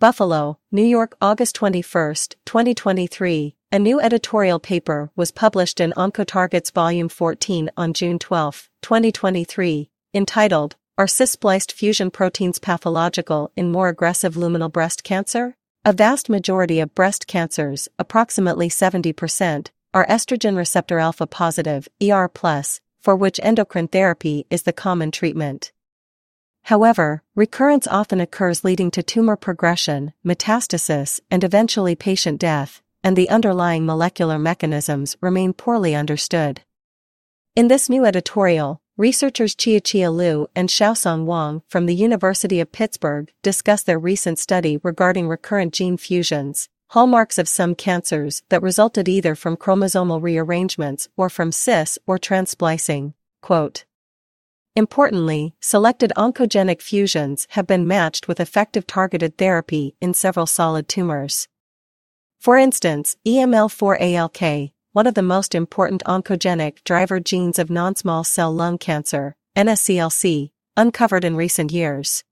Buffalo, New York, August 21, 2023. A new editorial paper was published in Oncotarget's Volume 14 on June 12, 2023, entitled, Are cis-spliced fusion proteins pathological in more aggressive luminal breast cancer? A vast majority of breast cancers, approximately 70%, are estrogen receptor alpha positive, ER+, for which endocrine therapy is the common treatment. However, recurrence often occurs leading to tumor progression, metastasis, and eventually patient death, and the underlying molecular mechanisms remain poorly understood. In this new editorial, researchers Chia-Chia Liu and Xiao-Song Wang from the University of Pittsburgh discuss their recent study regarding recurrent gene fusions, hallmarks of some cancers that resulted either from chromosomal rearrangements or from cis or transsplicing. Quote, Importantly, selected oncogenic fusions have been matched with effective targeted therapy in several solid tumors. For instance, EML4ALK, one of the most important oncogenic driver genes of non-small cell lung cancer, NSCLC, uncovered in recent years.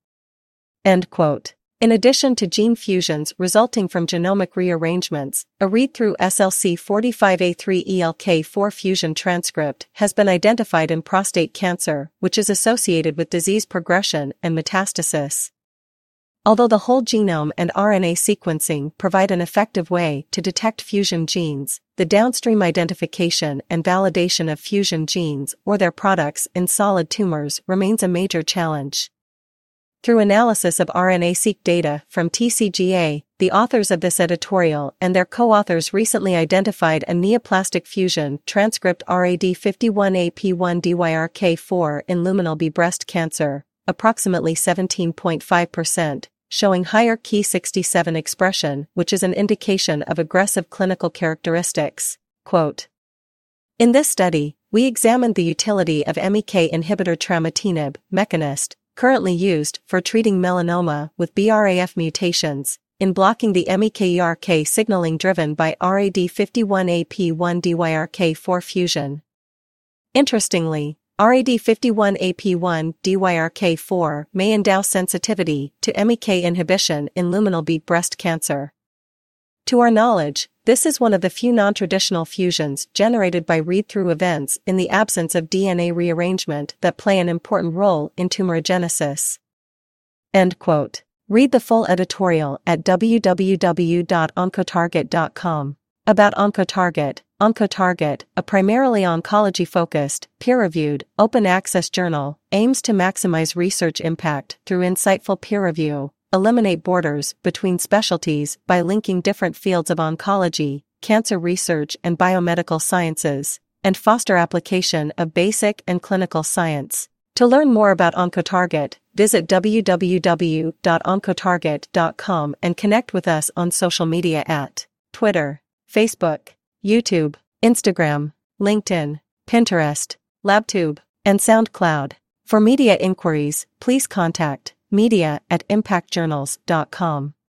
End quote. In addition to gene fusions resulting from genomic rearrangements, a read-through SLC45A3-ELK4 fusion transcript has been identified in prostate cancer, which is associated with disease progression and metastasis. Although the whole genome and RNA sequencing provide an effective way to detect fusion genes, the downstream identification and validation of fusion genes or their products in solid tumors remains a major challenge. Through analysis of RNA-seq data from TCGA, the authors of this editorial and their co-authors recently identified a neoplastic fusion transcript RAD51AP1-DYRK4 in luminal B breast cancer, approximately 17.5%, showing higher Ki67 expression, which is an indication of aggressive clinical characteristics. Quote. In this study, we examined the utility of MEK inhibitor trametinib, Mekinist, currently used for treating melanoma with BRAF mutations, in blocking the MEK-ERK signaling driven by RAD51AP1-DYRK4 fusion. Interestingly, RAD51AP1-DYRK4 may endow sensitivity to MEK inhibition in luminal B breast cancer. To our knowledge, this is one of the few non-traditional fusions generated by read-through events in the absence of DNA rearrangement that play an important role in tumorigenesis. End quote. Read the full editorial at www.oncotarget.com. About OncoTarget, OncoTarget, a primarily oncology-focused, peer-reviewed, open-access journal, aims to maximize research impact through insightful peer review, eliminate borders between specialties by linking different fields of oncology, cancer research and biomedical sciences, and foster application of basic and clinical science. To learn more about OncoTarget, visit www.oncotarget.com and connect with us on social media at Twitter, Facebook, YouTube, Instagram, LinkedIn, Pinterest, LabTube, and SoundCloud. For media inquiries, please contact media at impactjournals.com.